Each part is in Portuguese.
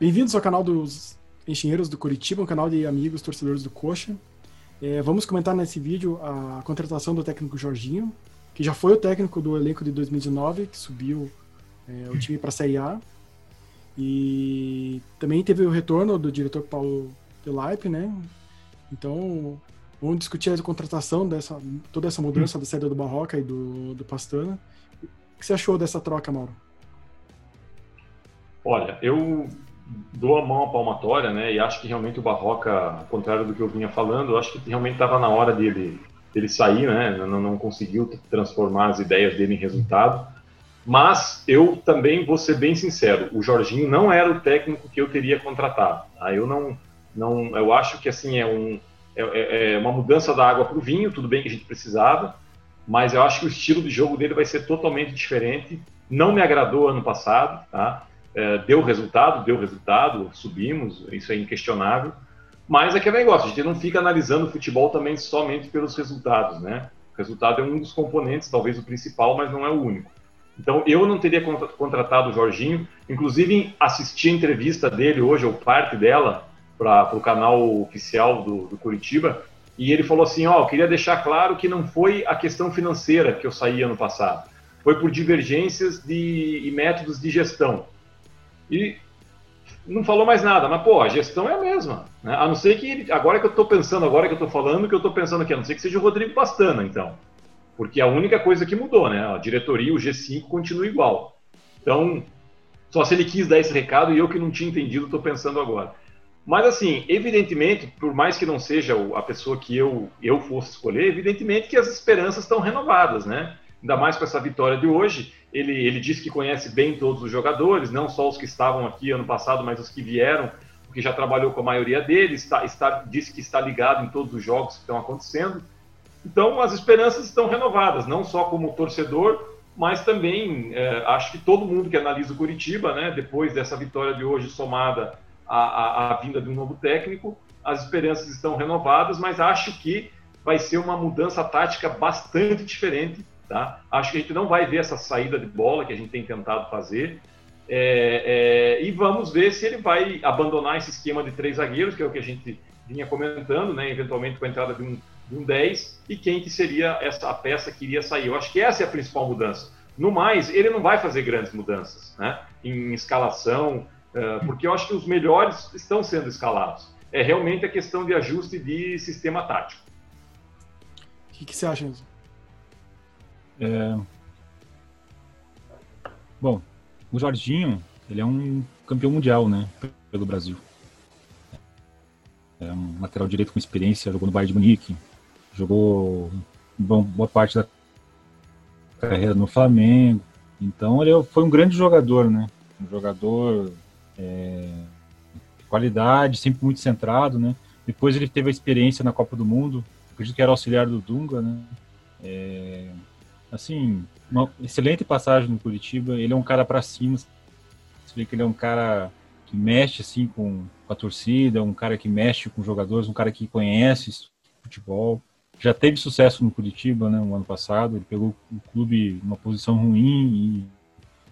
Bem-vindos ao canal dos Engenheiros do Curitiba, um canal de amigos torcedores do Coxa. É, vamos comentar nesse vídeo a contratação do técnico Jorginho, que já foi o técnico do elenco de 2019, que subiu é, o time para a Série A. E também teve o retorno do diretor Paulo Delaipe, né? Então, vamos discutir a contratação dessa, toda essa mudança da saída do Barroca e do, do Pastana. O que você achou dessa troca, Mauro? Olha, eu dou a mão à palmatória, né? E acho que realmente o Barroca, ao contrário do que eu vinha falando, acho que realmente estava na hora dele, dele sair, né? Não, não conseguiu transformar as ideias dele em resultado. Mas eu também vou ser bem sincero, o Jorginho não era o técnico que eu teria contratado. Tá? Eu não, não, eu acho que assim é um é, é, é uma mudança da água para o vinho. Tudo bem que a gente precisava, mas eu acho que o estilo de jogo dele vai ser totalmente diferente. Não me agradou ano passado, tá? É, deu resultado, deu resultado, subimos, isso é inquestionável. Mas é aquele negócio, a gente não fica analisando o futebol também somente pelos resultados, né? O resultado é um dos componentes, talvez o principal, mas não é o único. Então eu não teria contratado o Jorginho, inclusive assisti a entrevista dele hoje, ou parte dela, para o canal oficial do, do, Curitiba, e ele falou assim, ó, oh, queria deixar claro que não foi a questão financeira que eu saí ano passado, foi por divergências de, e métodos de gestão. E não falou mais nada, mas pô, a gestão é a mesma. Né? A não ser que, ele, agora que eu estou pensando, agora que eu estou falando, que eu estou pensando aqui, a não ser que seja o Rodrigo Pastana, então. Porque a única coisa que mudou, né? A diretoria, o G5 continua igual. Então, só se ele quis dar esse recado e eu que não tinha entendido, estou pensando agora. Mas assim, evidentemente, por mais que não seja a pessoa que eu, eu fosse escolher, evidentemente que as esperanças estão renovadas, né? Ainda mais com essa vitória de hoje. Ele, ele disse que conhece bem todos os jogadores, não só os que estavam aqui ano passado, mas os que vieram, porque já trabalhou com a maioria deles, está, está, disse que está ligado em todos os jogos que estão acontecendo. Então, as esperanças estão renovadas, não só como torcedor, mas também é, acho que todo mundo que analisa o Curitiba, né, depois dessa vitória de hoje somada à, à, à vinda de um novo técnico, as esperanças estão renovadas, mas acho que vai ser uma mudança tática bastante diferente Tá? Acho que a gente não vai ver essa saída de bola que a gente tem tentado fazer. É, é, e vamos ver se ele vai abandonar esse esquema de três zagueiros, que é o que a gente vinha comentando, né? eventualmente com a entrada de um, de um 10, e quem que seria essa a peça que iria sair. Eu acho que essa é a principal mudança. No mais, ele não vai fazer grandes mudanças né? em escalação, uh, porque eu acho que os melhores estão sendo escalados. É realmente a questão de ajuste de sistema tático. O que, que você acha, Enzo? É... Bom, o Jorginho, ele é um campeão mundial, né, pelo Brasil. É um lateral direito com experiência, jogou no Bayern de Munique, jogou boa parte da carreira no Flamengo. Então ele foi um grande jogador, né? Um jogador é, de qualidade, sempre muito centrado, né? Depois ele teve a experiência na Copa do Mundo, acredito que era auxiliar do Dunga, né? É, assim, uma excelente passagem no Curitiba. Ele é um cara para cima. Você vê que ele é um cara que mexe assim com, com a torcida, um cara que mexe com os jogadores, um cara que conhece futebol. Já teve sucesso no Curitiba, né, no ano passado. Ele pegou o clube numa posição ruim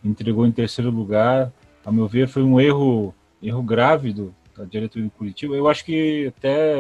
e entregou em terceiro lugar. A meu ver, foi um erro, erro grave do, da diretoria do Curitiba. Eu acho que até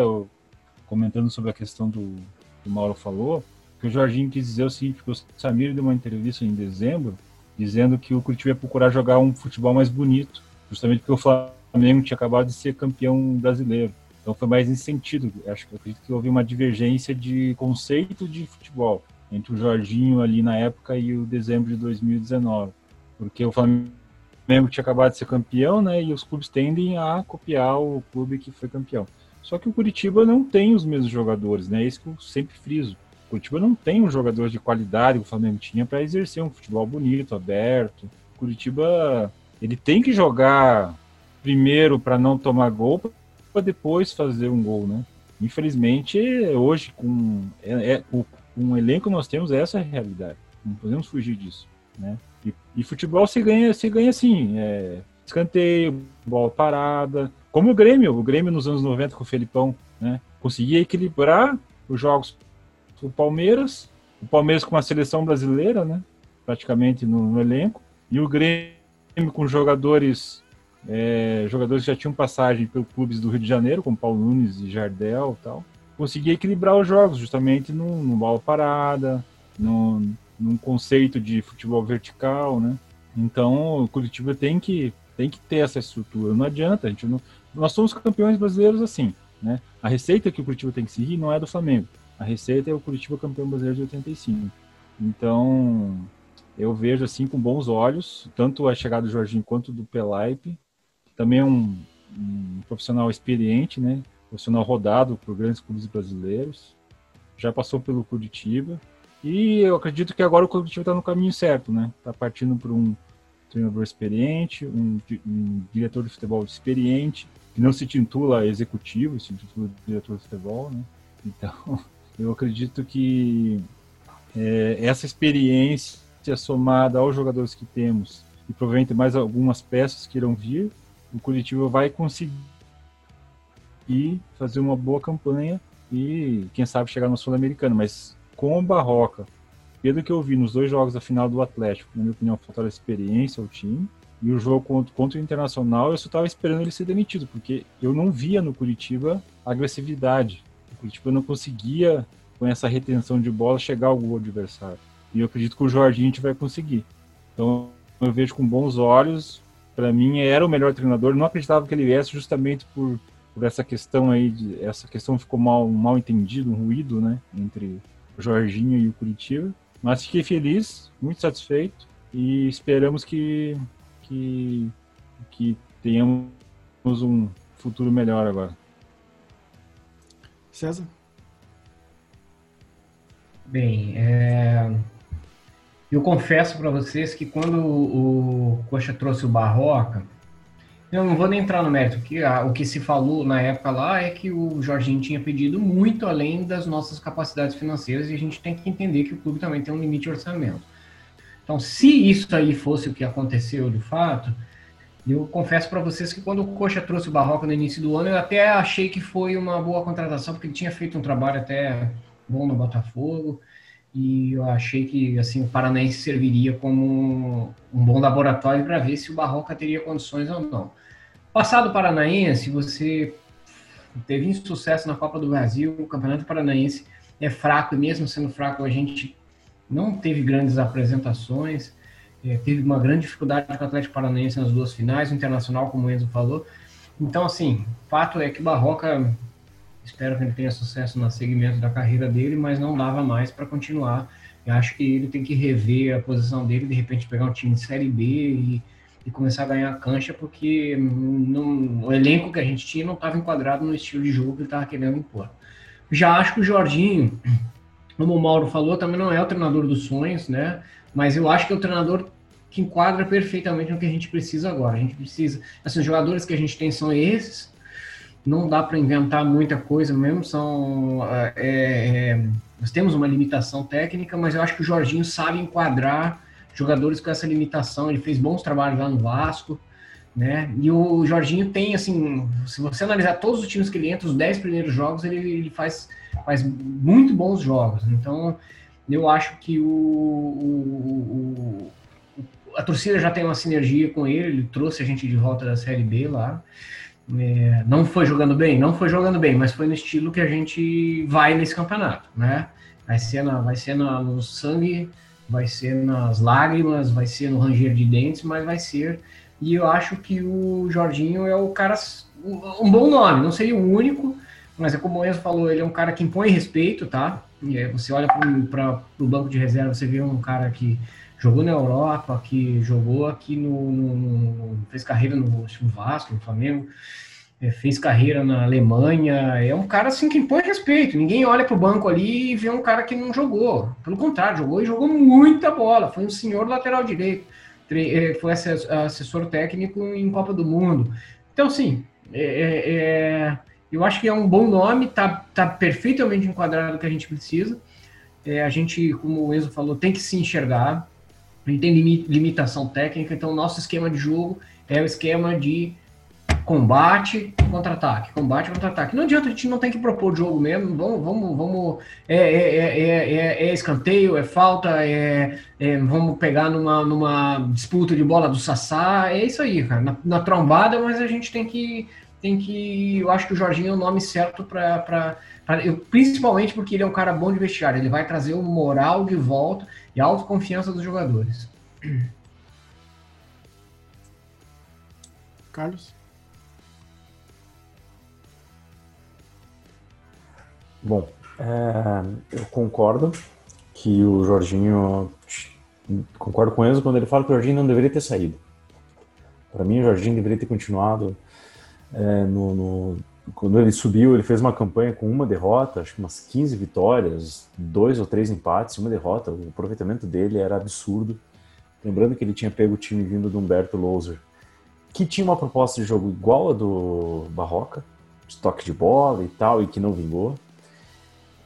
comentando sobre a questão do que o Mauro falou, que o Jorginho quis dizer o seguinte, que o Samir deu uma entrevista em dezembro, dizendo que o Curitiba ia procurar jogar um futebol mais bonito, justamente porque o Flamengo tinha acabado de ser campeão brasileiro. Então foi mais nesse sentido. Acho que acredito que houve uma divergência de conceito de futebol entre o Jorginho ali na época e o dezembro de 2019, porque o Flamengo tinha acabado de ser campeão, né? E os clubes tendem a copiar o clube que foi campeão. Só que o Curitiba não tem os mesmos jogadores, né? É isso que eu sempre friso. Curitiba não tem um jogador de qualidade que o Flamengo tinha para exercer um futebol bonito, aberto. Curitiba ele tem que jogar primeiro para não tomar gol para depois fazer um gol, né? Infelizmente hoje com, é, é, com o elenco nós temos essa é realidade. Não podemos fugir disso, né? E, e futebol se ganha se ganha assim, é, escanteio, bola parada, como o Grêmio, o Grêmio nos anos 90 com o Felipão, né? Conseguia equilibrar os jogos o Palmeiras, o Palmeiras com uma seleção brasileira, né? Praticamente no, no elenco, e o Grêmio com jogadores é, jogadores que já tinham passagem pelos clubes do Rio de Janeiro, como Paulo Nunes e Jardel tal, conseguia equilibrar os jogos, justamente no, no bola parada, no, num conceito de futebol vertical, né? Então, o Curitiba tem que, tem que ter essa estrutura. Não adianta, a gente não, nós somos campeões brasileiros assim, né? A receita que o Curitiba tem que seguir não é do Flamengo. A receita é o Curitiba campeão brasileiro de 85. Então, eu vejo assim com bons olhos, tanto a chegada do Jorginho quanto do Pelaipe. Também é um, um profissional experiente, né? Profissional rodado por grandes clubes brasileiros. Já passou pelo Curitiba. E eu acredito que agora o Curitiba está no caminho certo, né? Está partindo por um treinador experiente, um, um, diretor de futebol experiente, que não se titula executivo, se titula diretor de futebol, né? Então, eu acredito que é, essa experiência somada aos jogadores que temos e provavelmente mais algumas peças que irão vir, o Curitiba vai conseguir fazer uma boa campanha e quem sabe chegar no Sul-Americano, mas com o Barroca pelo que eu vi nos dois jogos da final do Atlético, na minha opinião, faltaram experiência ao time. E o jogo contra, contra o Internacional, eu só estava esperando ele ser demitido, porque eu não via no Curitiba agressividade. O Curitiba não conseguia, com essa retenção de bola, chegar ao gol adversário. E eu acredito que o Jorginho a gente vai conseguir. Então, eu vejo com bons olhos. Para mim, era o melhor treinador. Não acreditava que ele viesse justamente por, por essa questão aí. De, essa questão ficou mal, mal entendido, um ruído, né? Entre o Jorginho e o Curitiba. Mas fiquei feliz, muito satisfeito e esperamos que, que, que tenhamos um futuro melhor agora. César? Bem, é... eu confesso para vocês que quando o Coxa trouxe o Barroca, eu não vou nem entrar no mérito, que o que se falou na época lá é que o Jorginho tinha pedido muito além das nossas capacidades financeiras e a gente tem que entender que o clube também tem um limite de orçamento. Então, se isso aí fosse o que aconteceu de fato, eu confesso para vocês que quando o Coxa trouxe o Barroca no início do ano, eu até achei que foi uma boa contratação, porque ele tinha feito um trabalho até bom no Botafogo, e eu achei que assim o Paranaense serviria como um bom laboratório para ver se o Barroca teria condições ou não. Passado Paranaense, você teve sucesso na Copa do Brasil, o Campeonato Paranaense é fraco e mesmo sendo fraco a gente não teve grandes apresentações, é, teve uma grande dificuldade com o Atlético Paranaense nas duas finais, o Internacional, como o Enzo falou. Então, assim, fato é que Barroca Espero que ele tenha sucesso no segmento da carreira dele, mas não dava mais para continuar. Eu acho que ele tem que rever a posição dele, de repente pegar um time de Série B e, e começar a ganhar cancha, porque o elenco que a gente tinha não estava enquadrado no estilo de jogo que ele estava querendo impor. Já acho que o Jorginho, como o Mauro falou, também não é o treinador dos sonhos, né? Mas eu acho que é o treinador que enquadra perfeitamente no que a gente precisa agora. A gente precisa, assim, os jogadores que a gente tem são esses, não dá para inventar muita coisa mesmo, são é, é, nós temos uma limitação técnica, mas eu acho que o Jorginho sabe enquadrar jogadores com essa limitação. Ele fez bons trabalhos lá no Vasco, né? E o Jorginho tem assim, se você analisar todos os times que ele entra, os 10 primeiros jogos, ele, ele faz, faz muito bons jogos. Então, eu acho que o, o, o, a torcida já tem uma sinergia com ele, ele trouxe a gente de volta da Série B lá. É, não foi jogando bem? Não foi jogando bem, mas foi no estilo que a gente vai nesse campeonato, né? Vai ser, na, vai ser na, no sangue, vai ser nas lágrimas, vai ser no ranger de dentes, mas vai ser. E eu acho que o Jorginho é o cara, um bom nome, não seria o único, mas é como o Enzo falou, ele é um cara que impõe respeito, tá? Você olha para o banco de reserva, você vê um cara que jogou na Europa, que jogou aqui no, no, no fez carreira no, no Vasco, no Flamengo, é, fez carreira na Alemanha, é um cara assim que impõe respeito. Ninguém olha para o banco ali e vê um cara que não jogou. Pelo contrário, jogou e jogou muita bola. Foi um senhor lateral direito, foi assessor técnico em Copa do Mundo. Então, sim, é, é, é, eu acho que é um bom nome, tá, tá perfeitamente enquadrado o que a gente precisa. É, a gente, como o Enzo falou, tem que se enxergar a gente tem limitação técnica, então nosso esquema de jogo é o esquema de combate, contra-ataque, combate, contra-ataque. Não adianta, a gente não tem que propor jogo mesmo. Vamos, vamos, vamos. É, é, é, é, é escanteio, é falta, é, vamos pegar numa, numa disputa de bola do Sassá. É isso aí, cara. Na, na trombada, mas a gente tem que. Tem que. Eu acho que o Jorginho é o nome certo para. Principalmente porque ele é um cara bom de vestiário. Ele vai trazer o moral de volta e a autoconfiança dos jogadores. Carlos? Bom, é, eu concordo que o Jorginho. Concordo com ele quando ele fala que o Jorginho não deveria ter saído. Para mim, o Jorginho deveria ter continuado é, no, no, quando ele subiu, ele fez uma campanha com uma derrota, acho que umas 15 vitórias, dois ou três empates, uma derrota. O aproveitamento dele era absurdo. Lembrando que ele tinha pego o time vindo do Humberto Louser, que tinha uma proposta de jogo igual a do Barroca, de toque de bola e tal, e que não vingou.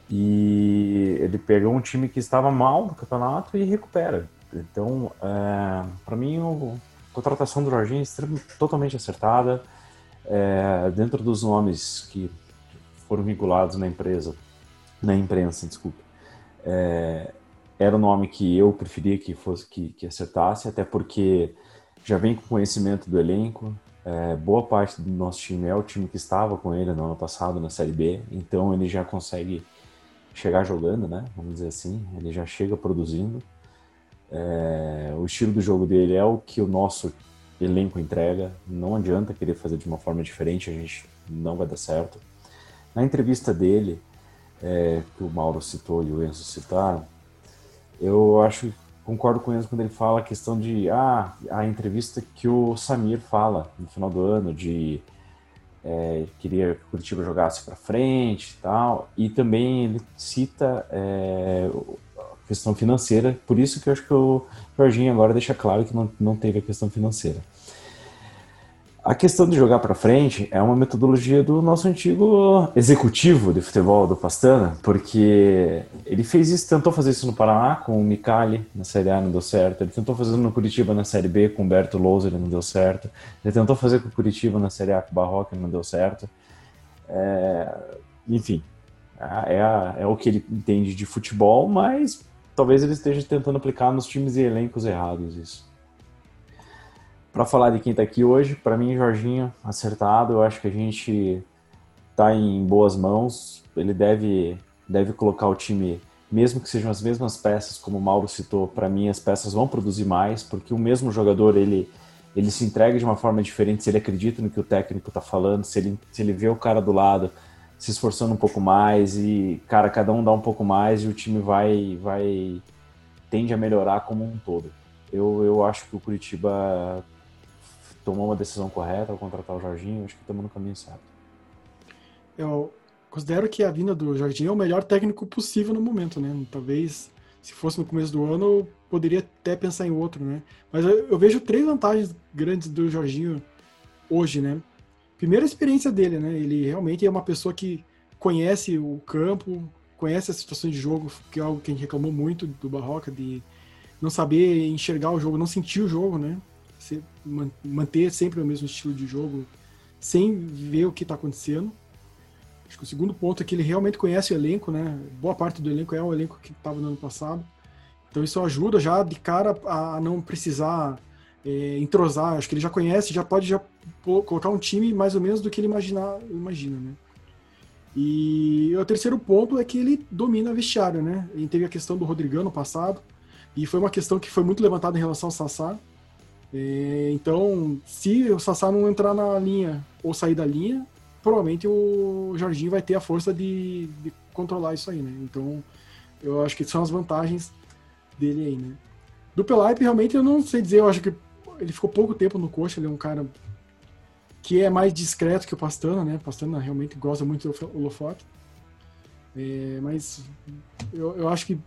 E ele pegou um time que estava mal no campeonato e recupera. Então, é, para mim, a contratação do Jorginho é totalmente acertada. É, dentro dos nomes que foram vinculados na empresa, na imprensa, desculpa, é, era o nome que eu preferia que fosse que, que acertasse, até porque já vem com conhecimento do elenco. É, boa parte do nosso time é o time que estava com ele no ano passado na Série B, então ele já consegue chegar jogando, né? Vamos dizer assim, ele já chega produzindo. É, o estilo do jogo dele é o que o nosso elenco entrega. Não adianta querer fazer de uma forma diferente, a gente não vai dar certo. Na entrevista dele, é, que o Mauro citou e o Enzo citaram, eu acho concordo com ele quando ele fala a questão de ah, a entrevista que o Samir fala no final do ano de é, queria que o Curitiba jogasse para frente e tal, e também ele cita é, a questão financeira, por isso que eu acho que o Jorginho agora deixa claro que não, não teve a questão financeira. A questão de jogar para frente é uma metodologia do nosso antigo executivo de futebol do Pastana, porque ele fez isso, tentou fazer isso no Paraná com o Micali na Série A, não deu certo. Ele tentou fazer no Curitiba na Série B com o Berto Louser, não deu certo. Ele tentou fazer com o Curitiba na Série A com o Barroca, não deu certo. É... Enfim, é, a, é o que ele entende de futebol, mas talvez ele esteja tentando aplicar nos times e elencos errados isso. Para falar de quem está aqui hoje, para mim, Jorginho, acertado. Eu acho que a gente está em boas mãos. Ele deve, deve colocar o time, mesmo que sejam as mesmas peças, como o Mauro citou, para mim as peças vão produzir mais, porque o mesmo jogador ele, ele se entrega de uma forma diferente se ele acredita no que o técnico está falando, se ele, se ele vê o cara do lado se esforçando um pouco mais e, cara, cada um dá um pouco mais e o time vai, vai tende a melhorar como um todo. Eu, eu acho que o Curitiba tomou uma decisão correta ao contratar o Jorginho, acho que estamos no caminho certo. Eu considero que a vinda do Jorginho é o melhor técnico possível no momento, né? Talvez se fosse no começo do ano, eu poderia até pensar em outro, né? Mas eu, eu vejo três vantagens grandes do Jorginho hoje, né? Primeira, a experiência dele, né? Ele realmente é uma pessoa que conhece o campo, conhece as situações de jogo, que é algo que a gente reclamou muito do Barroca, de não saber enxergar o jogo, não sentir o jogo, né? Manter sempre o mesmo estilo de jogo sem ver o que está acontecendo. Acho que o segundo ponto é que ele realmente conhece o elenco, né? Boa parte do elenco é o elenco que estava no ano passado. Então isso ajuda já de cara a não precisar é, entrosar. Acho que ele já conhece, já pode já colocar um time mais ou menos do que ele imaginar, imagina, né? E o terceiro ponto é que ele domina a vestiário, né? Ele teve a questão do Rodrigão no passado, e foi uma questão que foi muito levantada em relação ao Sassá. É, então, se o Sassá não entrar na linha ou sair da linha, provavelmente o Jorginho vai ter a força de, de controlar isso aí, né? Então, eu acho que são as vantagens dele aí, né? Do Pelaipe, realmente, eu não sei dizer, eu acho que ele ficou pouco tempo no coxa, ele é um cara que é mais discreto que o Pastana, né? Pastana realmente gosta muito do Lofoque. É, mas eu, eu acho que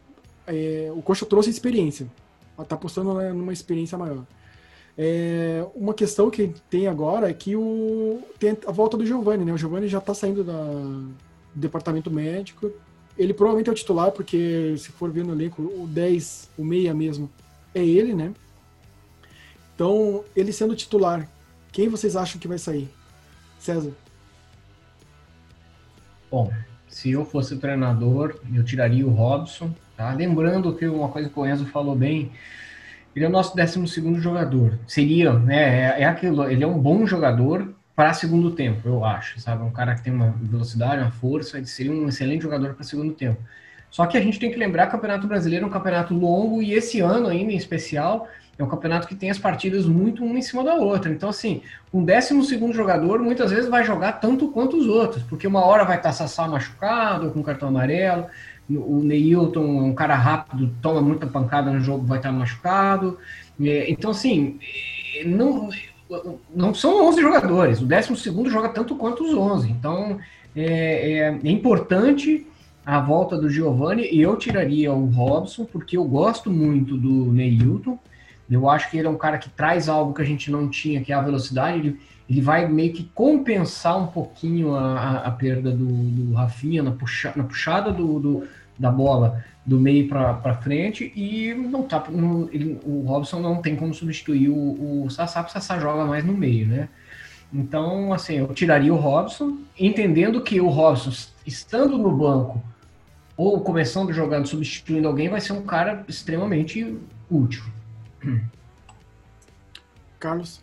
é, o coxa trouxe experiência. Tá apostando né, numa experiência maior. É, uma questão que tem agora é que o, tem a volta do Giovanni, né? O Giovanni já está saindo da, do departamento médico. Ele provavelmente é o titular, porque se for ver no elenco, o 10, o meia mesmo, é ele, né? Então, ele sendo titular, quem vocês acham que vai sair? César. Bom, se eu fosse treinador, eu tiraria o Robson, tá? Lembrando que uma coisa que o Enzo falou bem, ele é o nosso 12 segundo jogador. Seria, né? É, é aquilo, ele é um bom jogador para segundo tempo, eu acho, sabe? Um cara que tem uma velocidade, uma força, ele seria um excelente jogador para segundo tempo. Só que a gente tem que lembrar que o Campeonato Brasileiro é um campeonato longo e esse ano ainda em especial é um campeonato que tem as partidas muito uma em cima da outra. Então, assim, um décimo segundo jogador muitas vezes vai jogar tanto quanto os outros, porque uma hora vai estar Sassá machucado, com cartão amarelo, o Neilton é um cara rápido, toma muita pancada no jogo, vai estar machucado. É, então, assim, não, não são 11 jogadores, o décimo segundo joga tanto quanto os 11. Então, é, é, é importante a volta do Giovanni e eu tiraria o Robson, porque eu gosto muito do Neilton. Eu acho que ele é um cara que traz algo que a gente não tinha, que é a velocidade. Ele, ele vai meio que compensar um pouquinho a, a, perda do, do Rafinha na, puxa, na puxada do, do, da bola do meio para frente e não tá, não, ele, o Robson não tem como substituir o, o Sassá, porque o Sassá joga mais no meio, né? Então, assim, eu tiraria o Robson, entendendo que o Robson, estando no banco ou começando jogando, substituindo alguém, vai ser um cara extremamente útil. Carlos?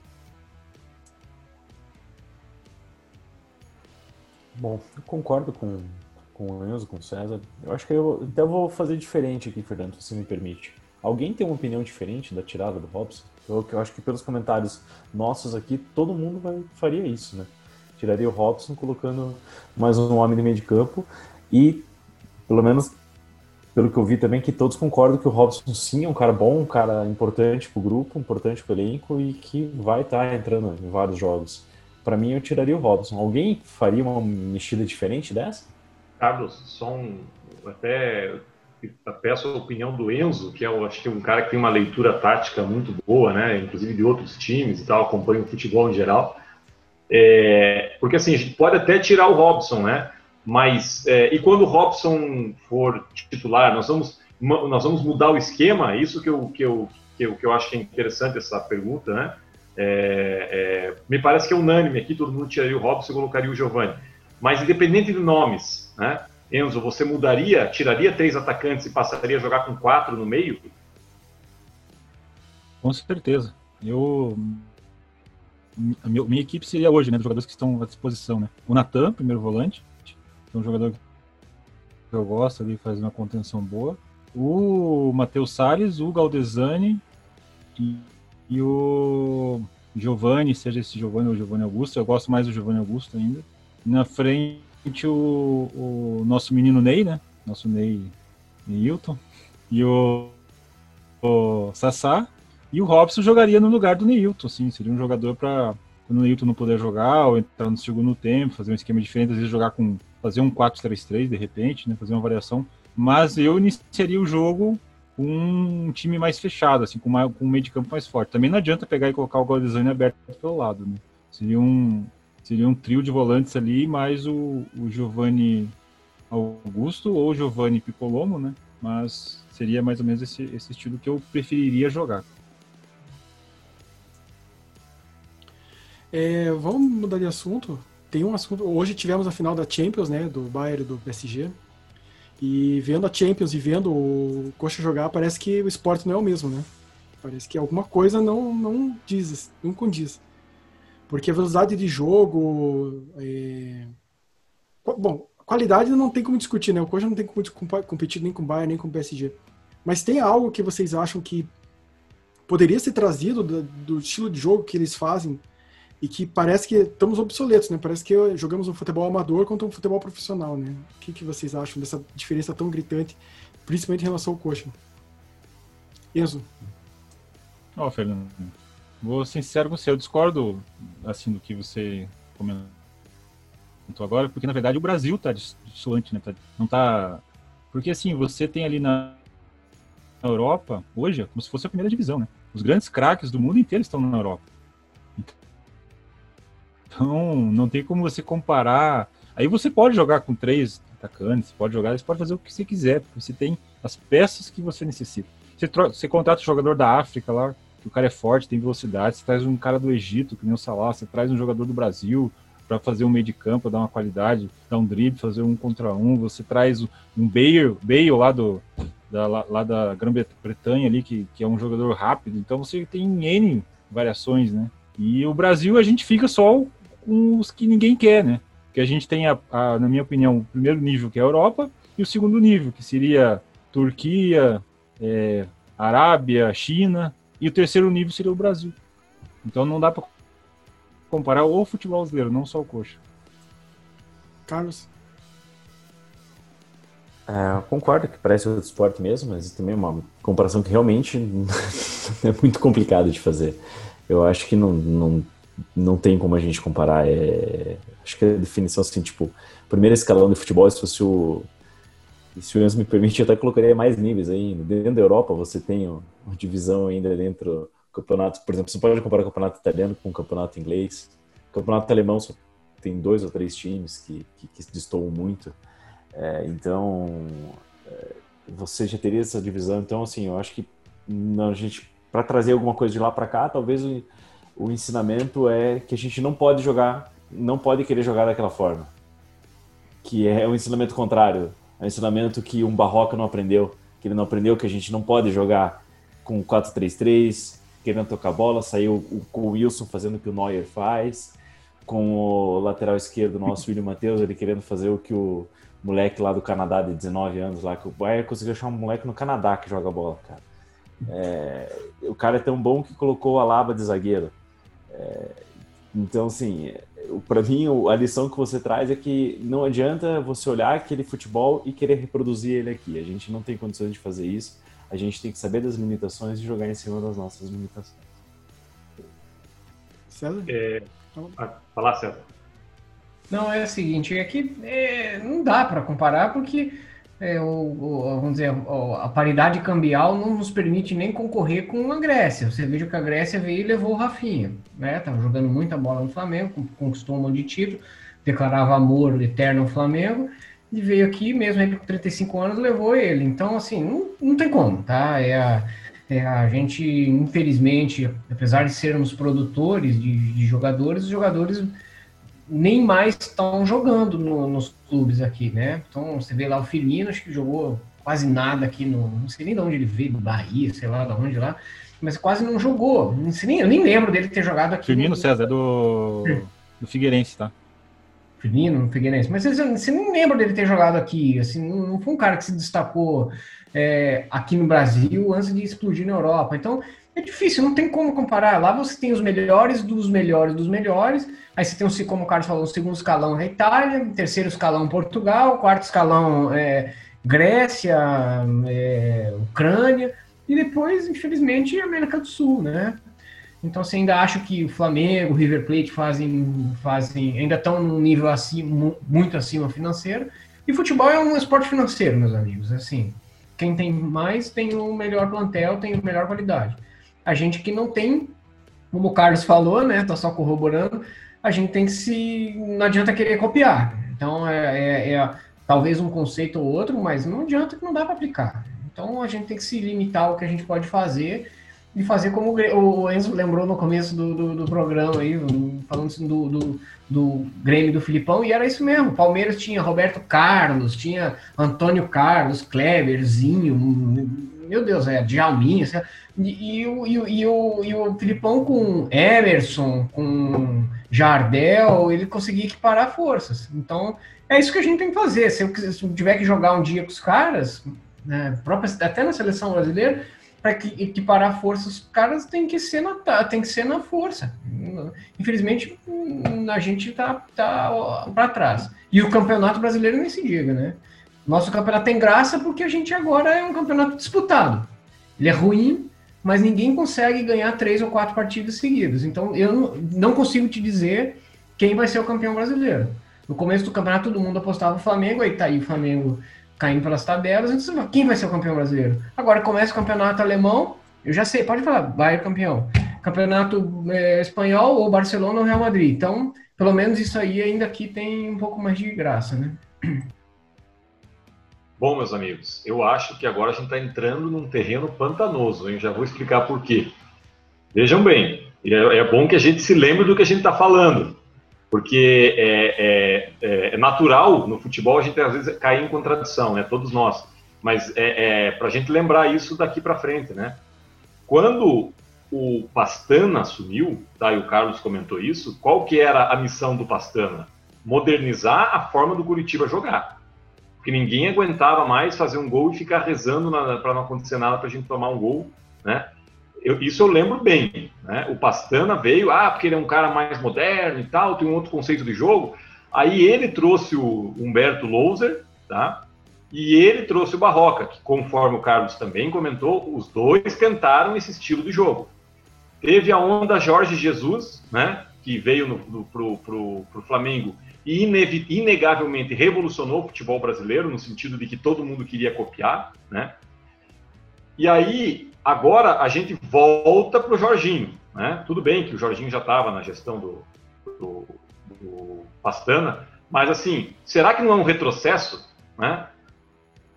Bom, eu concordo com, com o Enzo, com o César. Eu acho que eu até vou fazer diferente aqui, Fernando, se me permite. Alguém tem uma opinião diferente da tirada do Robson? Eu, eu acho que pelos comentários nossos aqui, todo mundo vai, faria isso, né? Tiraria o Robson, colocando mais um homem no meio de campo e, pelo menos pelo que eu vi também, que todos concordam que o Robson sim é um cara bom, um cara importante para o grupo, importante para o elenco e que vai estar tá entrando em vários jogos. Para mim, eu tiraria o Robson. Alguém faria uma mexida diferente dessa? Carlos, só um, até peço a opinião do Enzo, que é, eu acho que é um cara que tem uma leitura tática muito boa, né? Inclusive de outros times e tal, acompanha o futebol em geral. É, porque assim, a gente pode até tirar o Robson, né? Mas, é, e quando o Robson for titular, nós vamos, nós vamos mudar o esquema? Isso que eu, que eu, que eu, que eu acho é interessante essa pergunta, né? É, é, me parece que é unânime aqui, todo mundo tiraria o Robson e colocaria o Giovani. Mas independente de nomes, né? Enzo, você mudaria, tiraria três atacantes e passaria a jogar com quatro no meio? Com certeza. Eu minha, minha, equipe seria hoje, né, dos jogadores que estão à disposição, né? O Natan, primeiro volante, que é um jogador que eu gosto ali, faz uma contenção boa. O Matheus Salles, o Galdesani e, e o Giovanni, seja esse Giovanni ou Giovanni Augusto, eu gosto mais do Giovanni Augusto ainda. Na frente o, o nosso menino Ney, né? Nosso Ney Nilton. E o, o Sassá. E o Robson jogaria no lugar do Neilton, assim, seria um jogador para quando o Neilton não puder jogar, ou entrar no segundo tempo, fazer um esquema diferente, às vezes jogar com fazer um 4-3-3 de repente, né, fazer uma variação, mas eu iniciaria o jogo com um time mais fechado, assim, com, uma, com um meio de campo mais forte. Também não adianta pegar e colocar o Galdesani aberto pelo lado, né? Seria um, seria um trio de volantes ali, mais o, o Giovanni Augusto ou Giovanni Piccolomo, né? Mas seria mais ou menos esse, esse estilo que eu preferiria jogar. É, vamos mudar de assunto tem um assunto. Hoje tivemos a final da Champions, né? Do Bayern e do PSG. E vendo a Champions e vendo o Coxa jogar, parece que o esporte não é o mesmo, né? Parece que alguma coisa não, não diz, não condiz. Porque a velocidade de jogo. É... Bom, qualidade não tem como discutir, né? O Coxa não tem como competir nem com o Bayern, nem com o PSG. Mas tem algo que vocês acham que poderia ser trazido do, do estilo de jogo que eles fazem e que parece que estamos obsoletos, né? Parece que jogamos um futebol amador contra um futebol profissional, né? O que, que vocês acham dessa diferença tão gritante, principalmente em relação ao coxa? Enzo? Ó, oh, Fernando, vou ser sincero com você, eu discordo, assim, do que você comentou agora, porque na verdade o Brasil tá distante, né? Tá, não tá... Porque assim, você tem ali na Europa, hoje, é como se fosse a primeira divisão, né? Os grandes craques do mundo inteiro estão na Europa. Então, não tem como você comparar. Aí você pode jogar com três atacantes, pode jogar, você pode fazer o que você quiser, porque você tem as peças que você necessita. Você, você contrata um jogador da África lá, que o cara é forte, tem velocidade, você traz um cara do Egito, que nem o Salah, você traz um jogador do Brasil, para fazer um meio de campo, dar uma qualidade, dar um drible, fazer um contra um. Você traz um Bale, Bale lá do da, lá da Grã-Bretanha ali, que, que é um jogador rápido. Então você tem N variações, né? E o Brasil a gente fica só com os que ninguém quer, né? Que a gente tem, a, a, na minha opinião, o primeiro nível que é a Europa e o segundo nível que seria Turquia, é, Arábia, China e o terceiro nível seria o Brasil. Então não dá para comparar o futebol brasileiro, não só o coxa. Carlos? É, concordo que parece outro esporte mesmo, mas também é uma comparação que realmente é muito complicado de fazer. Eu acho que não, não, não tem como a gente comparar. É, acho que a definição assim, tipo, primeiro escalão de futebol, se fosse o. Se o Enzo me permite, eu até colocaria mais níveis ainda. Dentro da Europa, você tem uma divisão ainda dentro do campeonato. Por exemplo, você pode comparar o campeonato italiano com o campeonato inglês. O campeonato alemão tem dois ou três times que, que, que destoam muito. É, então, é, você já teria essa divisão. Então, assim, eu acho que a gente, para trazer alguma coisa de lá para cá, talvez o, ensinamento é que a gente não pode jogar, não pode querer jogar daquela forma. Que é o ensinamento contrário. É o ensinamento que um Barroca não aprendeu. Que ele não aprendeu que a gente não pode jogar com 4-3-3, querendo tocar bola. Saiu o, o Wilson fazendo o que o Neuer faz. Com o lateral esquerdo, nosso William Matheus, ele querendo fazer o que o moleque lá do Canadá de 19 anos lá, que o Bayern conseguiu achar um moleque no Canadá que joga bola, cara. É, o cara é tão bom que colocou a Laba de zagueiro. É, então, assim, para mim, a lição que você traz é que não adianta você olhar aquele futebol e querer reproduzir ele aqui. A gente não tem condições de fazer isso. A gente tem que saber das limitações e jogar em cima das nossas limitações. César? É, falar, César. Não, é o seguinte, é que é, não dá para comparar porque é, o, o, vamos dizer, a paridade cambial não nos permite nem concorrer com a Grécia. Você veja que a Grécia veio e levou o Rafinha, né? Tava jogando muita bola no Flamengo, conquistou um monte de título, declarava amor eterno ao Flamengo e veio aqui, mesmo com 35 anos, levou ele. Então, assim, não, não tem como, tá? É a, é a gente, infelizmente, apesar de sermos produtores de, de jogadores, os jogadores nem mais estão jogando no, nos clubes aqui, né? Então você vê lá o Firmino, acho que jogou quase nada aqui no. Não sei nem de onde ele veio, do Bahia, sei lá de onde lá, mas quase não jogou. Não sei nem, eu nem lembro dele ter jogado aqui. Firmino no... César, é do, do Figueirense, tá? Firmino, no Figueirense. Mas você, você nem lembra dele ter jogado aqui. Assim, não foi um cara que se destacou é, aqui no Brasil antes de explodir na Europa. Então, é difícil, não tem como comparar. Lá você tem os melhores dos melhores dos melhores. Aí você tem, um, como o Carlos falou, o segundo escalão é Itália, terceiro escalão Portugal, quarto escalão é Grécia, é, Ucrânia, e depois, infelizmente, América do Sul, né? Então, você assim, ainda acho que o Flamengo, o River Plate fazem, fazem ainda estão num nível acima, muito acima financeiro. E futebol é um esporte financeiro, meus amigos. Assim, quem tem mais tem o melhor plantel, tem a melhor qualidade. A gente que não tem, como o Carlos falou, né? Tá só corroborando, a gente tem que se. Não adianta querer copiar. Então é, é, é talvez um conceito ou outro, mas não adianta que não dá para aplicar. Então a gente tem que se limitar ao que a gente pode fazer e fazer como o Enzo lembrou no começo do, do, do programa aí, falando assim do, do, do, Grêmio do Filipão, e era isso mesmo. Palmeiras tinha Roberto Carlos, tinha Antônio Carlos, Kleberzinho, meu Deus, é Djalminha, e, e, o, e, e, o, e o Filipão com Emerson, com Jardel, ele conseguia equiparar forças. Então, é isso que a gente tem que fazer. Se eu, se eu tiver que jogar um dia com os caras, né, própria, até na seleção brasileira, para equiparar forças, os caras tem que ser na, tem que ser na força. Infelizmente, a gente tá, tá para trás. E o campeonato brasileiro nem se diga, né? Nosso campeonato tem graça porque a gente agora é um campeonato disputado. Ele é ruim, mas ninguém consegue ganhar três ou quatro partidas seguidas. Então eu não consigo te dizer quem vai ser o campeão brasileiro. No começo do campeonato todo mundo apostava no Flamengo, aí tá aí o Flamengo caindo pelas tabelas, então quem vai ser o campeão brasileiro? Agora começa o campeonato alemão, eu já sei, pode falar, vai o campeão. Campeonato é, espanhol ou Barcelona ou Real Madrid. Então, pelo menos isso aí ainda aqui tem um pouco mais de graça, né? Bom, meus amigos, eu acho que agora a gente está entrando num terreno pantanoso, hein? Já vou explicar por quê. Vejam bem, é, é bom que a gente se lembre do que a gente está falando. Porque é, é, é, é natural no futebol a gente às vezes cair em contradição, né? Todos nós. Mas é, é para a gente lembrar isso daqui para frente, né? Quando o Pastana assumiu, tá? E o Carlos comentou isso. Qual que era a missão do Pastana? Modernizar a forma do Curitiba jogar porque ninguém aguentava mais fazer um gol e ficar rezando para não acontecer nada para a gente tomar um gol, né? Eu, isso eu lembro bem, né? O Pastana veio, ah, porque ele é um cara mais moderno e tal, tem um outro conceito de jogo. Aí ele trouxe o Humberto Louser, tá? E ele trouxe o Barroca, que conforme o Carlos também comentou, os dois tentaram esse estilo de jogo. Teve a onda Jorge Jesus, né? Que veio no, no, pro, pro, pro Flamengo e inegavelmente revolucionou o futebol brasileiro, no sentido de que todo mundo queria copiar, né? E aí, agora a gente volta para o Jorginho, né? Tudo bem que o Jorginho já estava na gestão do, do, do, Pastana, mas assim, será que não é um retrocesso, né?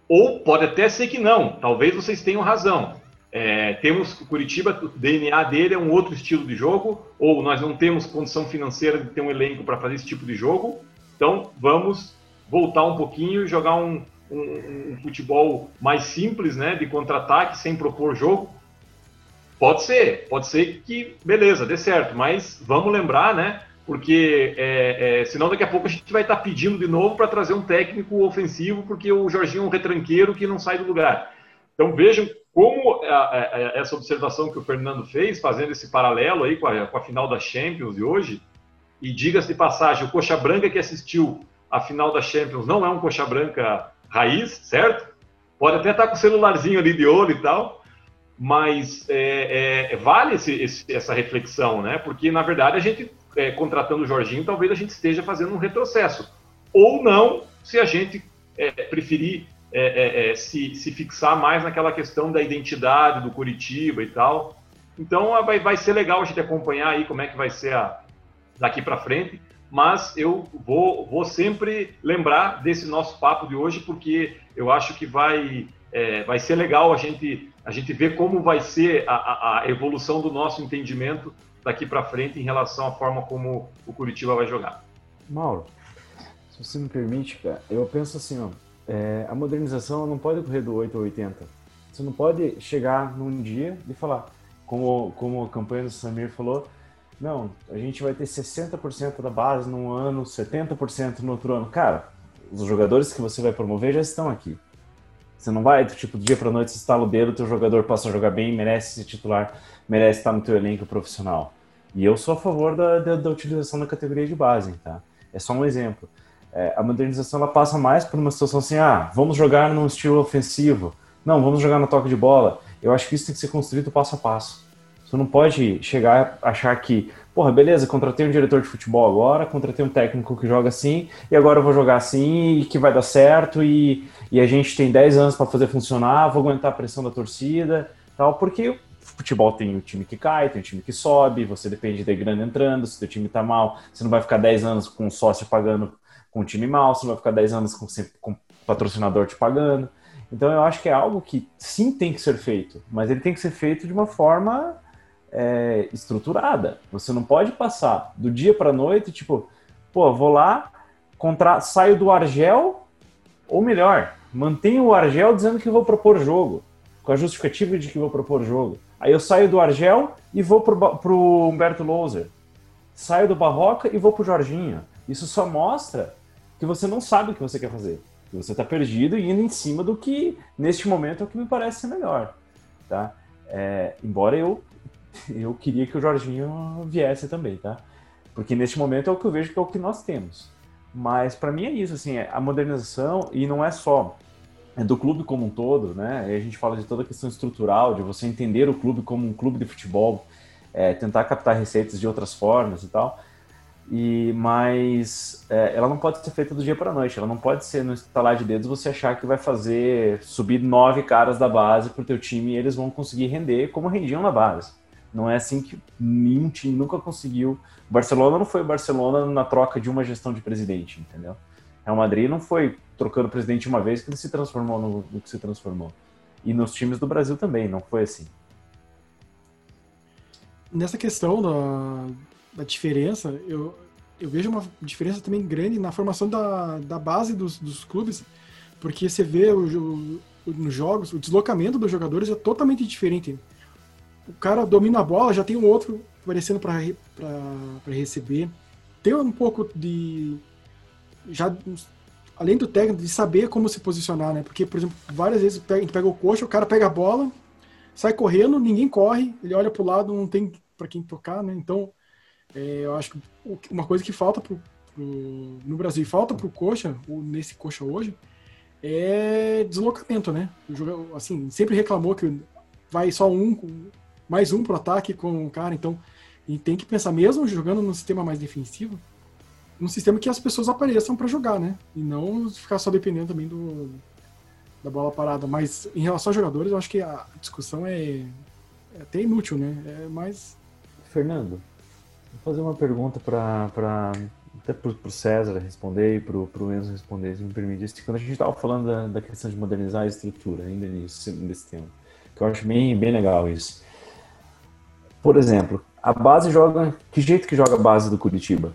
Ou pode até ser que não, talvez vocês tenham razão. É, temos o Curitiba, o DNA dele é um outro estilo de jogo, ou nós não temos condição financeira de ter um elenco para fazer esse tipo de jogo, então vamos voltar um pouquinho e jogar um, um, um futebol mais simples, né, de contra-ataque, sem propor jogo. Pode ser, pode ser que, beleza, dê certo, mas vamos lembrar, né, porque é, é, senão daqui a pouco a gente vai estar pedindo de novo para trazer um técnico ofensivo, porque o Jorginho é um retranqueiro que não sai do lugar. Então vejam como a, a, essa observação que o Fernando fez, fazendo esse paralelo aí com a, com a final da Champions de hoje, e diga-se de passagem, o Coxa Branca que assistiu a final da Champions não é um Coxa Branca raiz, certo? Pode até estar com o celularzinho ali de olho e tal, mas é, é, vale esse, esse, essa reflexão, né? Porque, na verdade, a gente, é, contratando o Jorginho, talvez a gente esteja fazendo um retrocesso. Ou não, se a gente é, preferir é, é, é, se, se fixar mais naquela questão da identidade do Curitiba e tal. Então vai, vai ser legal a gente acompanhar aí como é que vai ser a, daqui para frente. Mas eu vou, vou sempre lembrar desse nosso papo de hoje, porque eu acho que vai, é, vai ser legal a gente, a gente ver como vai ser a, a evolução do nosso entendimento daqui para frente em relação à forma como o Curitiba vai jogar. Mauro, se você me permite, cara, eu penso assim, ó, é, a modernização não pode correr do 8 ao 80. Você não pode chegar num dia e falar, como, como a campanha do Samir falou, não, a gente vai ter 60% da base num ano, 70% no outro ano. Cara, os jogadores que você vai promover já estão aqui. Você não vai, tipo, do dia para noite, você estala o dedo, teu jogador passa a jogar bem, merece ser titular, merece estar no teu elenco profissional. E eu sou a favor da, da, da utilização da categoria de base, tá? É só um exemplo é, a modernização ela passa mais por uma situação assim, ah, vamos jogar num estilo ofensivo, não, vamos jogar no toque de bola. Eu acho que isso tem que ser construído passo a passo. Você não pode chegar a achar que, porra, beleza, contratei um diretor de futebol agora, contratei um técnico que joga assim, e agora eu vou jogar assim, e que vai dar certo, e, e a gente tem 10 anos para fazer funcionar, vou aguentar a pressão da torcida, tal, porque o futebol tem o time que cai, tem o time que sobe, você depende de grana entrando, se o time tá mal, você não vai ficar 10 anos com um sócio pagando com um time mal, você vai ficar 10 anos com, com patrocinador te pagando. Então eu acho que é algo que sim tem que ser feito, mas ele tem que ser feito de uma forma é, estruturada. Você não pode passar do dia para noite, tipo, pô, vou lá, contra... saio do Argel, ou melhor, mantenho o Argel dizendo que vou propor jogo, com a justificativa de que vou propor jogo. Aí eu saio do Argel e vou pro, pro Humberto Louser. Saio do Barroca e vou pro Jorginho. Isso só mostra que você não sabe o que você quer fazer. Você está perdido e indo em cima do que, neste momento, é o que me parece ser melhor. Tá? É, embora eu, eu queria que o Jorginho viesse também, tá? Porque neste momento é o que eu vejo que é o que nós temos. Mas para mim é isso, assim, é a modernização, e não é só é do clube como um todo, né? a gente fala de toda a questão estrutural, de você entender o clube como um clube de futebol, é, tentar captar receitas de outras formas e tal. E mas é, ela não pode ser feita do dia para a noite. Ela não pode ser no estalar de dedos você achar que vai fazer subir nove caras da base para o teu time e eles vão conseguir render como rendiam na base. Não é assim que nenhum time nunca conseguiu. O Barcelona não foi o Barcelona na troca de uma gestão de presidente, entendeu? Real Madrid não foi trocando presidente uma vez que ele se transformou no, no que se transformou. E nos times do Brasil também, não foi assim. Nessa questão da, da diferença, eu, eu vejo uma diferença também grande na formação da, da base dos, dos clubes, porque você vê o, o, nos jogos, o deslocamento dos jogadores é totalmente diferente. O cara domina a bola, já tem um outro aparecendo para receber. Tem um pouco de. Já, além do técnico, de saber como se posicionar, né? Porque, por exemplo, várias vezes a gente pega o coxa, o cara pega a bola, sai correndo, ninguém corre, ele olha para o lado, não tem para quem tocar, né? Então, é, eu acho que uma coisa que falta pro, pro, no Brasil falta para o coxa, nesse coxa hoje, é deslocamento, né? O assim, sempre reclamou que vai só um, mais um pro ataque com o cara, então e tem que pensar, mesmo jogando num sistema mais defensivo, um sistema que as pessoas apareçam para jogar, né? E não ficar só dependendo também do, da bola parada. Mas em relação aos jogadores, eu acho que a discussão é, é até inútil, né? É mais. Fernando, vou fazer uma pergunta para até para o César responder e para o Enzo responder, se me permite. Quando a gente estava falando da, da, questão de modernizar a estrutura, ainda nisso, nesse tema, que eu acho bem, bem legal isso. Por exemplo, a base joga. Que jeito que joga a base do Curitiba?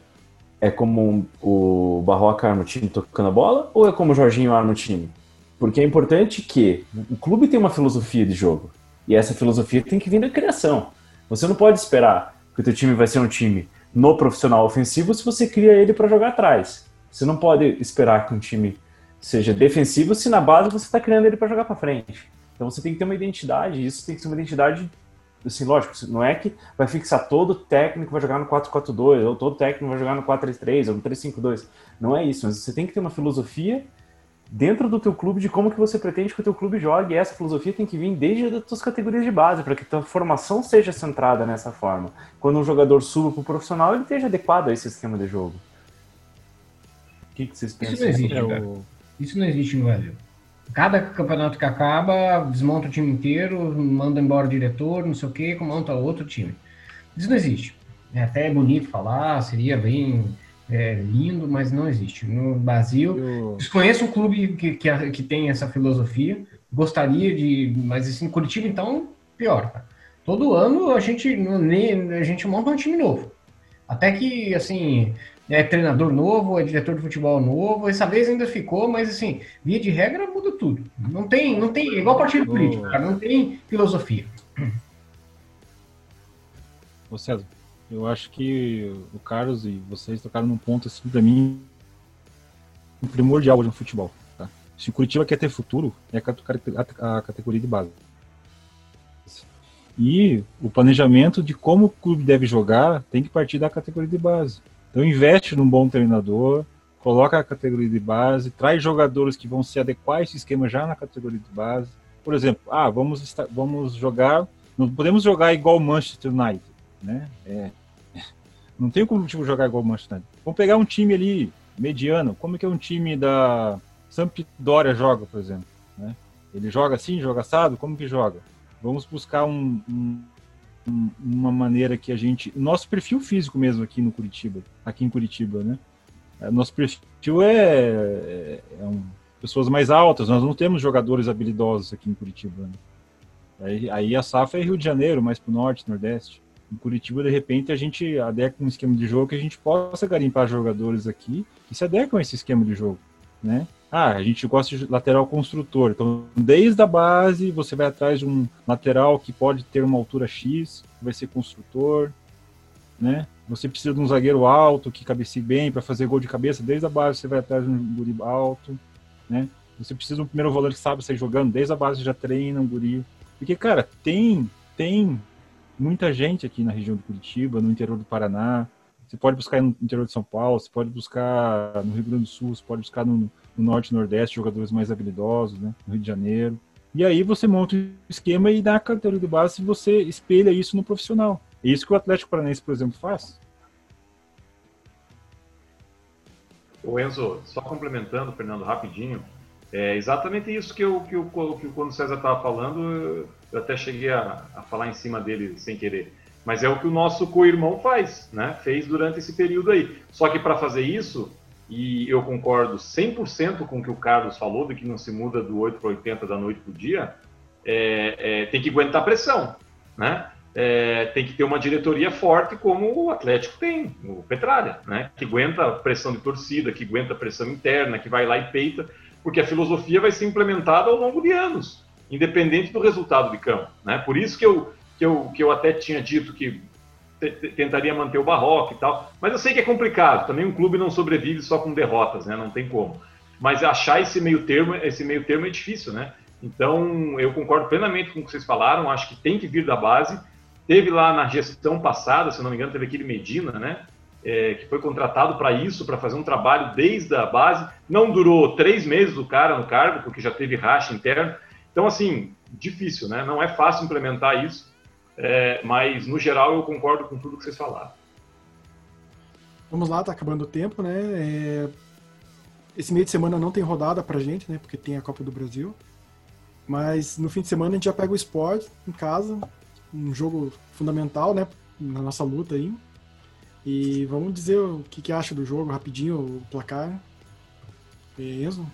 É como o Barroca arma o time tocando a bola ou é como o Jorginho arma o time? Porque é importante que o clube tenha uma filosofia de jogo. E essa filosofia tem que vir da criação. Você não pode esperar que o teu time vai ser um time no profissional ofensivo se você cria ele para jogar atrás. Você não pode esperar que um time seja defensivo se na base você está criando ele para jogar para frente. Então você tem que ter uma identidade, isso tem que ser uma identidade, assim, lógico, não é que vai fixar todo técnico vai jogar no 4-4-2, ou todo técnico vai jogar no 4-3-3, ou no 3-5-2. Não é isso, mas você tem que ter uma filosofia dentro do teu clube de como que você pretende que o teu clube jogue. E essa filosofia tem que vir desde as tuas categorias de base, para que a tua formação seja centrada nessa forma. Quando um jogador suba para o profissional, ele esteja adequado a esse esquema de jogo. O que, que vocês pensam? Isso não existe, é o... Isso não existe no Brasil. Cada campeonato que acaba, desmonta o time inteiro, manda embora o diretor, não sei o que, monta outro time. Isso não existe. É até bonito falar, seria bem é, lindo, mas não existe. No Brasil, Eu... desconheço um clube que, que, que, tem essa filosofia, gostaria de, mas assim, Curitiba, então, pior. Todo ano a gente, a gente monta um time novo. Até que, assim, é treinador novo, é diretor de futebol novo, essa vez ainda ficou, mas assim, via de regra muda tudo. Não tem, não tem, igual partido político, cara, não tem filosofia. Ô César, eu acho que o Carlos e vocês tocaram num ponto, assim, pra mim, primordial no futebol. Tá? Se o Curitiba quer ter futuro, é a, a categoria de base. E o planejamento de como o clube deve jogar tem que partir da categoria de base. Então investe num bom treinador, coloca a categoria de base, traz jogadores que vão se adequar a esse esquema já na categoria de base. Por exemplo, ah, vamos, vamos jogar, não podemos jogar igual o Manchester United, né? É, não tem como tipo, jogar igual o Manchester United. Vamos pegar um time ali mediano, como é que é um time da Sampdoria joga, por exemplo, né? Ele joga assim, joga assado, como que joga? Vamos buscar um, um, uma maneira que a gente. Nosso perfil físico mesmo aqui no Curitiba, aqui em Curitiba, né? É, nosso perfil é, é, é um, pessoas mais altas, nós não temos jogadores habilidosos aqui em Curitiba. Né? Aí, aí, a safra é Rio de Janeiro, mais para o norte, nordeste. Em Curitiba, de repente, a gente adequa um esquema de jogo que a gente possa garimpar jogadores aqui que se adequam a esse esquema de jogo, né? Ah, a gente gosta de lateral construtor. Então, desde a base, você vai atrás de um lateral que pode ter uma altura X, vai ser construtor, né? Você precisa de um zagueiro alto que cabece bem para fazer gol de cabeça. Desde a base, você vai atrás de um guri alto, né? Você precisa de um primeiro volante que sabe sair jogando. Desde a base, já treina um guri. Porque, cara, tem, tem muita gente aqui na região do Curitiba, no interior do Paraná. Você pode buscar no interior de São Paulo, você pode buscar no Rio Grande do Sul, você pode buscar no, no Norte e Nordeste, jogadores mais habilidosos, né? No Rio de Janeiro. E aí você monta um esquema e na categoria de base você espelha isso no profissional. É isso que o Atlético Paranaense, por exemplo, faz. O Enzo, só complementando, Fernando, rapidinho, é exatamente isso que, eu, que, eu, que quando o César estava falando, eu até cheguei a, a, falar em cima dele sem querer. Mas é o que o nosso co-irmão faz, né? Fez durante esse período aí. Só que para fazer isso, e eu concordo 100% com o que o Carlos falou, de que não se muda do 8 para 80 da noite para o dia, é, é, tem que aguentar pressão, né? é, tem que ter uma diretoria forte como o Atlético tem, o Petralha, né? que aguenta a pressão de torcida, que aguenta a pressão interna, que vai lá e peita, porque a filosofia vai ser implementada ao longo de anos, independente do resultado de campo. Né? Por isso que eu, que, eu, que eu até tinha dito que tentaria manter o Barroco e tal, mas eu sei que é complicado, também um clube não sobrevive só com derrotas, né? não tem como. Mas achar esse meio termo, esse meio termo é difícil, né? Então, eu concordo plenamente com o que vocês falaram, acho que tem que vir da base, Teve lá na gestão passada, se não me engano, teve aquele Medina, né? É, que foi contratado para isso, para fazer um trabalho desde a base. Não durou três meses o cara no cargo, porque já teve racha interno. Então, assim, difícil, né? Não é fácil implementar isso, é, mas no geral eu concordo com tudo que vocês falaram. Vamos lá, tá acabando o tempo, né? É... Esse meio de semana não tem rodada pra gente, né? Porque tem a Copa do Brasil. Mas no fim de semana a gente já pega o esporte em casa, um jogo fundamental, né, na nossa luta aí. E vamos dizer o que, que acha do jogo rapidinho, o placar. Enzo?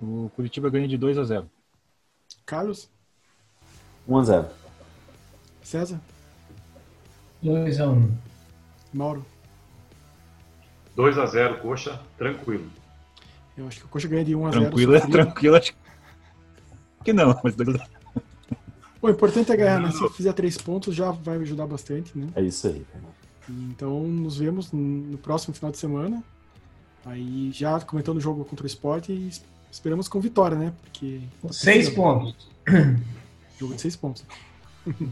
O Curitiba ganha de 2 a 0. Carlos? 1 a 0. César? 2 a 1. Mauro? 2 a 0, Coxa, tranquilo. Eu acho que o Coxa ganha de 1 a 0. Tranquilo, é tranquilo, acho que não, mas o importante é ganhar, né? Se fizer três pontos já vai ajudar bastante, né? É isso aí. Então nos vemos no próximo final de semana. Aí já comentando o jogo contra o esporte e esperamos com vitória, né? Porque. Seis pontos. Jogo de seis pontos.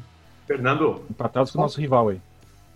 Fernando. Empatados com o nosso rival aí.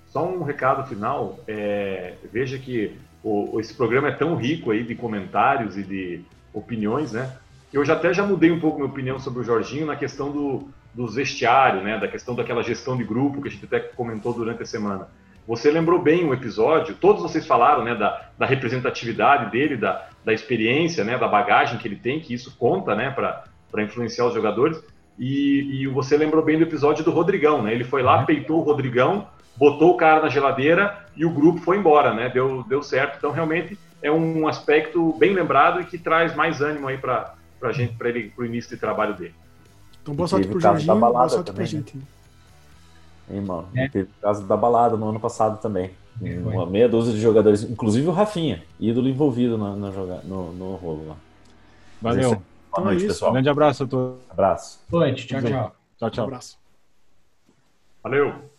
Só um recado final. É, veja que o, esse programa é tão rico aí de comentários e de opiniões, né? Eu já até já mudei um pouco minha opinião sobre o Jorginho na questão do, dos vestiários, né, da questão daquela gestão de grupo que a gente até comentou durante a semana. Você lembrou bem o episódio, todos vocês falaram né, da, da representatividade dele, da, da experiência, né, da bagagem que ele tem, que isso conta né, para influenciar os jogadores. E, e, você lembrou bem do episódio do Rodrigão, né? Ele foi lá, uhum. peitou o Rodrigão, botou o cara na geladeira e o grupo foi embora, né? Deu, deu certo. Então, realmente, é um aspecto bem lembrado e que traz mais ânimo aí para a gente, para ele, para o início de trabalho dele. Então boa sorte pro Jorginho, boa sorte também, pra gente. Né? Mano? É. Teve o caso da balada no ano passado também. É, Uma meia dúzia de jogadores, inclusive o Rafinha, ídolo envolvido no, no, no, no rolo lá. Valeu. Boa então noite, é pessoal. Um grande abraço a todos. Abraço. Boa noite. Tchau, tchau. Tchau, tchau. Um abraço. Valeu.